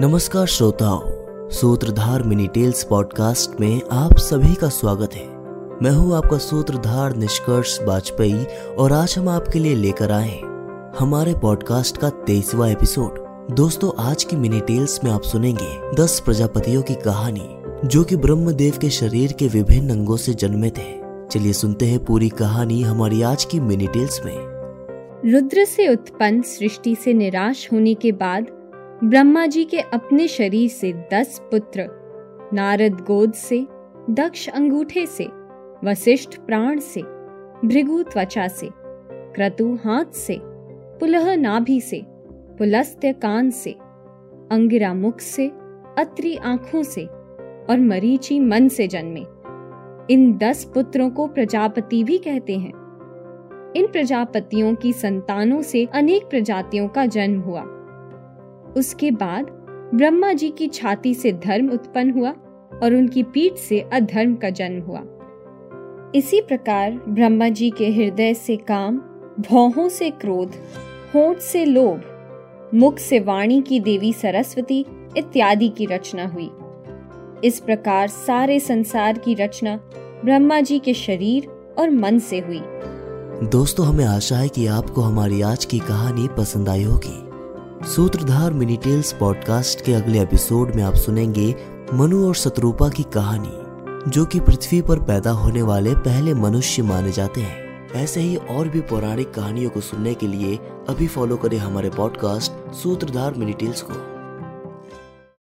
नमस्कार श्रोताओं, सूत्रधार मिनी टेल्स पॉडकास्ट में आप सभी का स्वागत है। मैं हूँ आपका सूत्रधार निष्कर्ष वाजपेयी और आज हम आपके लिए लेकर आए हैं हमारे पॉडकास्ट का तेईसवा एपिसोड। दोस्तों, आज की मिनी टेल्स में आप सुनेंगे दस प्रजापतियों की कहानी, जो कि ब्रह्मदेव के शरीर के विभिन्न अंगों से जन्मे थे चलिए सुनते हैं पूरी कहानी हमारी आज की मिनी टेल्स में। रुद्र से उत्पन्न सृष्टि से निराश होने के बाद ब्रह्मा जी के अपने शरीर से दस पुत्र, नारद गोद से, दक्ष अंगूठे से, वशिष्ठ प्राण से, भृगु त्वचा से, क्रतु हाथ से, पुलह नाभि से पुलस्त्य कान से, अंगिरा मुख से, अत्रि आँखों से और मरीचि मन से जन्मे। इन दस पुत्रों को प्रजापति भी कहते हैं। इन प्रजापतियों की संतानों से अनेक प्रजातियों का जन्म हुआ। उसके बाद ब्रह्मा जी की छाती से धर्म उत्पन्न हुआ और उनकी पीठ से अधर्म का जन्म हुआ। इसी प्रकार ब्रह्मा जी के हृदय से काम, भौहों से क्रोध, होठ से लोभ, मुख से वाणी की देवी सरस्वती इत्यादि की रचना हुई। इस प्रकार सारे संसार की रचना ब्रह्मा जी के शरीर और मन से हुई। दोस्तों, हमें आशा है कि आपको हमारी आज की कहानी पसंद आई होगी। सूत्रधार मिनी टेल्स पॉडकास्ट के अगले एपिसोड में आप सुनेंगे मनु और शत्रुपा की कहानी, जो कि पृथ्वी पर पैदा होने वाले पहले मनुष्य माने जाते हैं। ऐसे ही और भी पौराणिक कहानियों को सुनने के लिए अभी फॉलो करें हमारे पॉडकास्ट सूत्रधार मिनी टेल्स को।